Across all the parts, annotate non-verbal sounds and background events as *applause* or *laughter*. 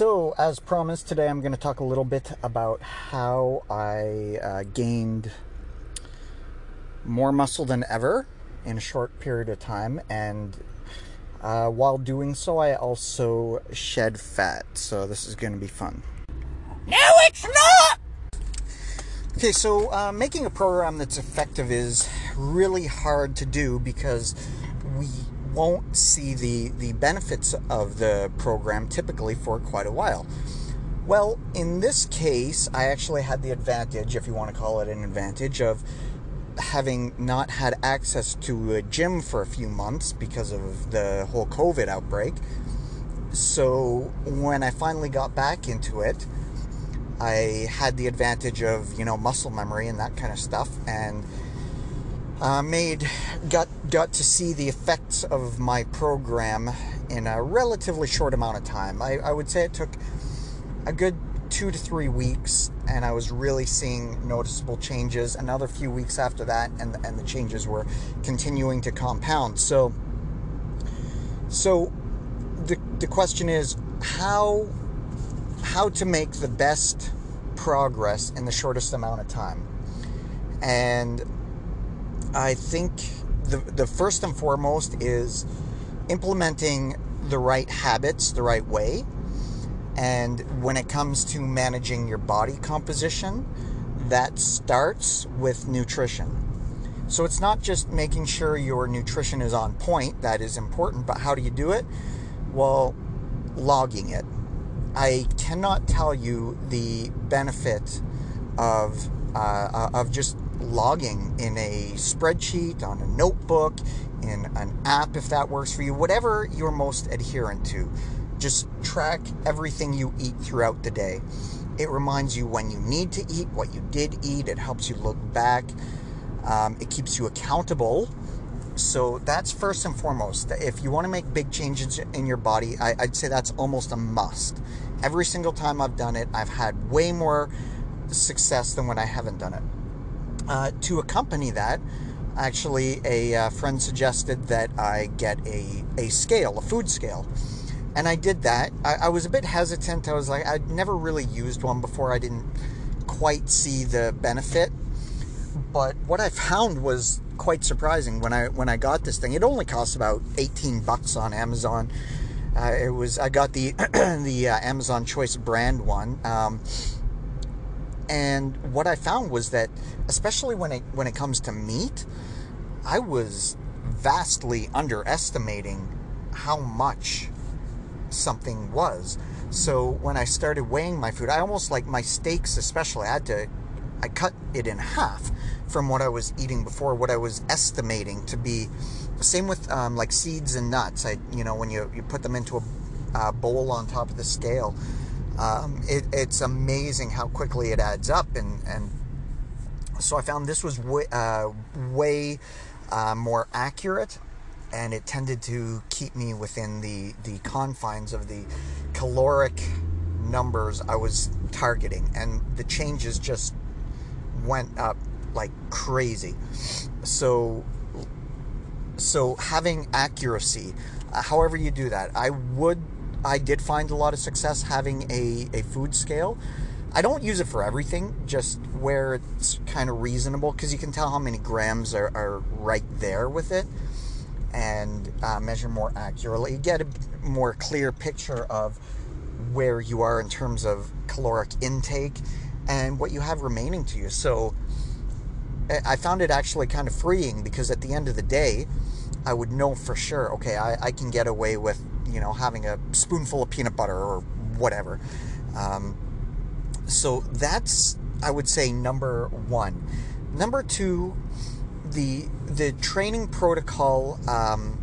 So, as promised, today I'm going to talk a little bit about how I uh, gained more muscle than ever in a short period of time, and uh, while doing so, I also shed fat. So, this is going to be fun. No, it's not! Okay, so uh, making a program that's effective is really hard to do because we won't see the, the benefits of the program typically for quite a while. Well, in this case, I actually had the advantage, if you want to call it an advantage, of having not had access to a gym for a few months because of the whole COVID outbreak. So when I finally got back into it, I had the advantage of, you know, muscle memory and that kind of stuff. And uh, made got got to see the effects of my program in a relatively short amount of time. I, I would say it took a good two to three weeks, and I was really seeing noticeable changes. Another few weeks after that, and and the changes were continuing to compound. So, so the the question is how how to make the best progress in the shortest amount of time, and I think the, the first and foremost is implementing the right habits the right way. And when it comes to managing your body composition, that starts with nutrition. So it's not just making sure your nutrition is on point, that is important, but how do you do it? Well, logging it. I cannot tell you the benefit of uh, of just logging in a spreadsheet, on a notebook, in an app if that works for you, whatever you're most adherent to. Just track everything you eat throughout the day. It reminds you when you need to eat, what you did eat. It helps you look back. Um, it keeps you accountable. So that's first and foremost. If you want to make big changes in your body, I, I'd say that's almost a must. Every single time I've done it, I've had way more success than when I haven't done it. Uh, to accompany that, actually, a uh, friend suggested that I get a, a scale, a food scale. And I did that. I, I was a bit hesitant. I was like, I'd never really used one before. I didn't quite see the benefit. But what I found was quite surprising when I when I got this thing. It only cost about 18 bucks on Amazon. Uh, it was I got the *clears throat* the uh, Amazon Choice brand one. Um, and what I found was that, especially when it when it comes to meat, I was vastly underestimating how much something was. So when I started weighing my food, I almost like my steaks, especially. I had to, I cut it in half from what I was eating before, what I was estimating to be. Same with um, like seeds and nuts. I, you know, when you you put them into a uh, bowl on top of the scale um, it, it's amazing how quickly it adds up. And, and so I found this was way, uh, way uh, more accurate and it tended to keep me within the, the confines of the caloric numbers I was targeting. And the changes just went up like crazy. So, so having accuracy, uh, however you do that, I would I did find a lot of success having a, a food scale. I don't use it for everything, just where it's kind of reasonable because you can tell how many grams are, are right there with it and uh, measure more accurately. You get a more clear picture of where you are in terms of caloric intake and what you have remaining to you. So I found it actually kind of freeing because at the end of the day, I would know for sure, okay, I, I can get away with you know, having a spoonful of peanut butter or whatever. Um, so that's, I would say, number one. Number two, the the training protocol um,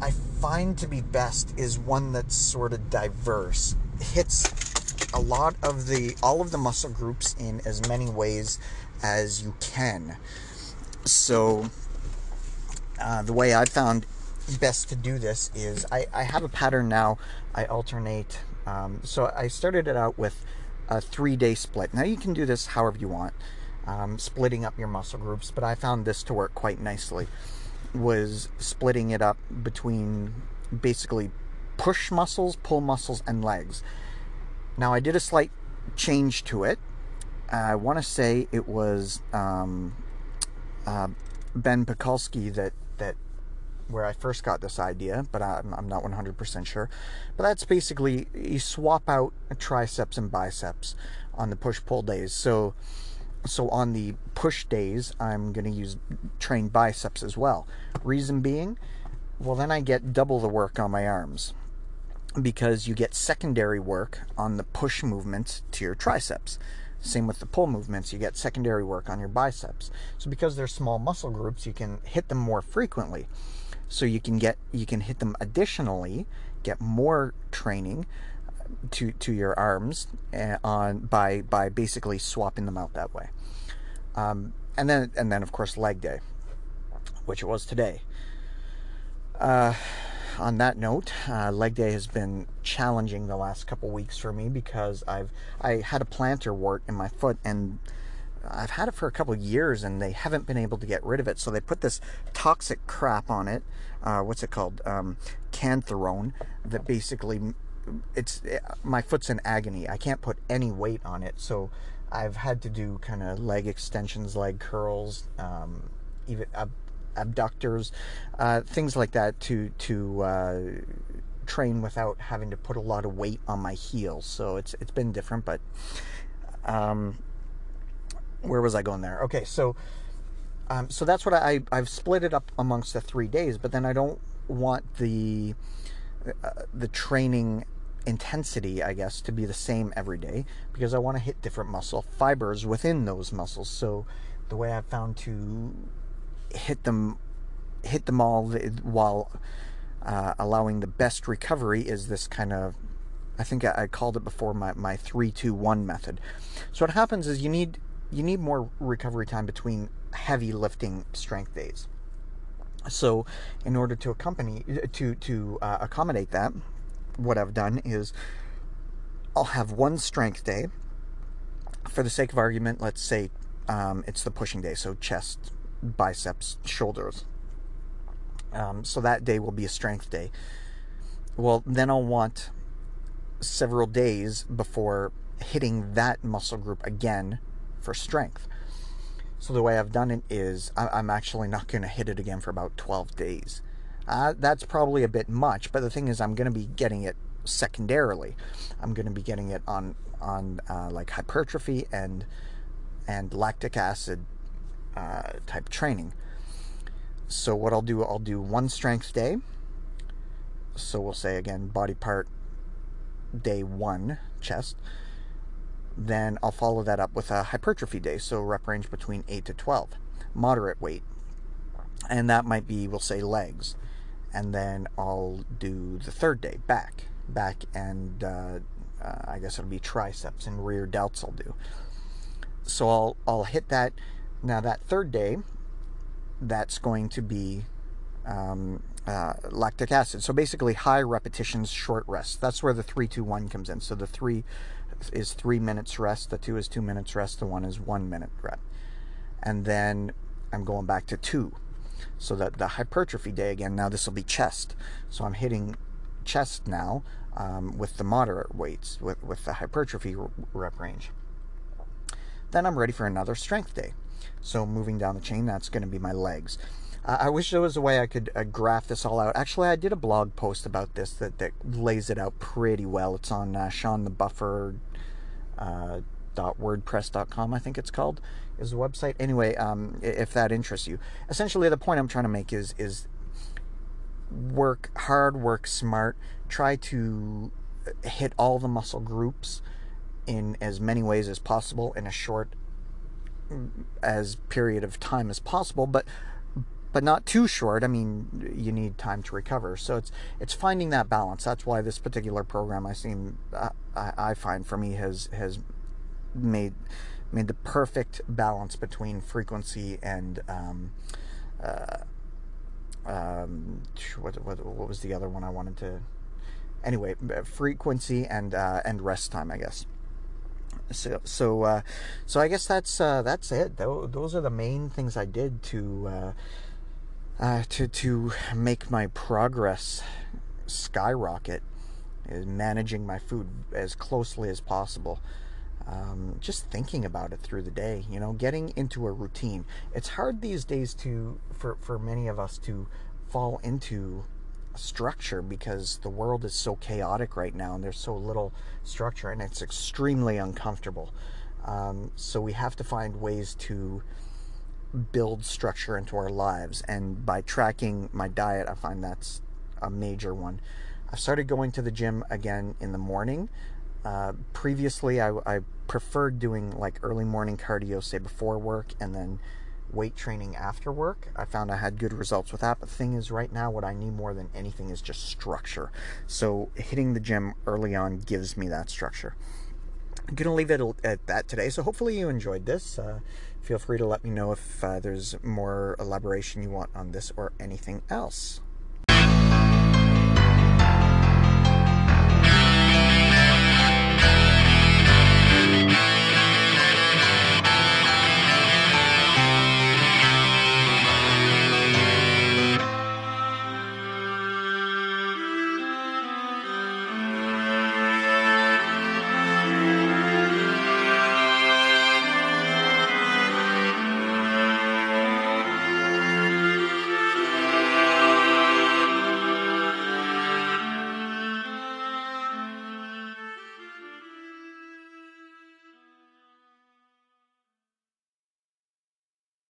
I find to be best is one that's sort of diverse, hits a lot of the all of the muscle groups in as many ways as you can. So uh, the way I found best to do this is I, I have a pattern now. I alternate. Um, so I started it out with a three day split. Now you can do this however you want, um, splitting up your muscle groups, but I found this to work quite nicely. Was splitting it up between basically push muscles, pull muscles, and legs. Now I did a slight change to it. I want to say it was um, uh, Ben Pakulski that that where I first got this idea, but I'm, I'm not 100% sure. But that's basically you swap out triceps and biceps on the push pull days. So so on the push days, I'm going to use train biceps as well. Reason being, well then I get double the work on my arms because you get secondary work on the push movements to your triceps. Same with the pull movements, you get secondary work on your biceps. So because they're small muscle groups, you can hit them more frequently. So you can get you can hit them additionally, get more training to to your arms uh, on by by basically swapping them out that way. Um, and then and then of course leg day, which it was today. Uh, on that note, uh, leg day has been challenging the last couple weeks for me because I've I had a plantar wart in my foot and I've had it for a couple years and they haven't been able to get rid of it. So they put this toxic crap on it. Uh, what's it called? Um, cantharone that basically it's my foot's in agony. I can't put any weight on it. So I've had to do kind of leg extensions, leg curls, um, even abductors, uh, things like that to to uh, train without having to put a lot of weight on my heels. So it's it's been different, but um, where was I going there? Okay, so um, so that's what I I've split it up amongst the three days, but then I don't want the uh, the training intensity, I guess, to be the same every day because I want to hit different muscle fibers within those muscles. So the way I've found to hit them hit them all while uh, allowing the best recovery is this kind of I think I, I called it before my, my three two one method. So what happens is you need you need more recovery time between heavy lifting strength days. So in order to accompany to to uh, accommodate that, what I've done is I'll have one strength day. For the sake of argument, let's say um, it's the pushing day, so chest, biceps, shoulders. Um, so that day will be a strength day. Well, then I'll want several days before hitting that muscle group again for strength. So the way I've done it is I'm actually not going to hit it again for about 12 days. Uh, that's probably a bit much, but the thing is, I'm going to be getting it secondarily. I'm going to be getting it on on uh, like hypertrophy and and lactic acid uh, type training. So what I'll do, I'll do one strength day. So we'll say again, body part day one, chest. Then I'll follow that up with a hypertrophy day, so rep range between 8 to 12, moderate weight. And that might be, we'll say, legs. And then I'll do the third day, back. Back and uh, uh, I guess it'll be triceps and rear delts I'll do. So I'll, I'll hit that now, that third day, that's going to be um, uh, lactic acid. So basically, high repetitions, short rest. That's where the 3 2 1 comes in. So the three is three minutes rest, the two is two minutes rest, the one is one minute rest. And then I'm going back to two. So that the hypertrophy day again, now this will be chest. So I'm hitting chest now um, with the moderate weights, with, with the hypertrophy rep range. Then I'm ready for another strength day. So moving down the chain, that's going to be my legs. Uh, I wish there was a way I could uh, graph this all out. Actually, I did a blog post about this that, that lays it out pretty well. It's on uh, Sean the Buffer. Uh, I think it's called is the website anyway um, if that interests you essentially the point I'm trying to make is is work hard work smart try to hit all the muscle groups in as many ways as possible in a short as period of time as possible, but but not too short. I mean, you need time to recover. So it's it's finding that balance. That's why this particular program I seem I, I find for me has has made made the perfect balance between frequency and um, uh, um, what, what what was the other one I wanted to anyway frequency and uh, and rest time I guess so so uh, so I guess that's uh, that's it. Those are the main things I did to uh, uh, to to make my progress skyrocket is managing my food as closely as possible. Um, just thinking about it through the day, you know, getting into a routine. It's hard these days to for for many of us to fall into structure because the world is so chaotic right now and there's so little structure and it's extremely uncomfortable. Um, so we have to find ways to build structure into our lives. And by tracking my diet, I find that's a major one. I've started going to the gym again in the morning. Uh, previously, I, I preferred doing like early morning cardio, say before work, and then weight training after work. I found I had good results with that. But the thing is, right now, what I need more than anything is just structure. So hitting the gym early on gives me that structure. I'm going to leave it at that today. So hopefully you enjoyed this. Uh, feel free to let me know if uh, there's more elaboration you want on this or anything else.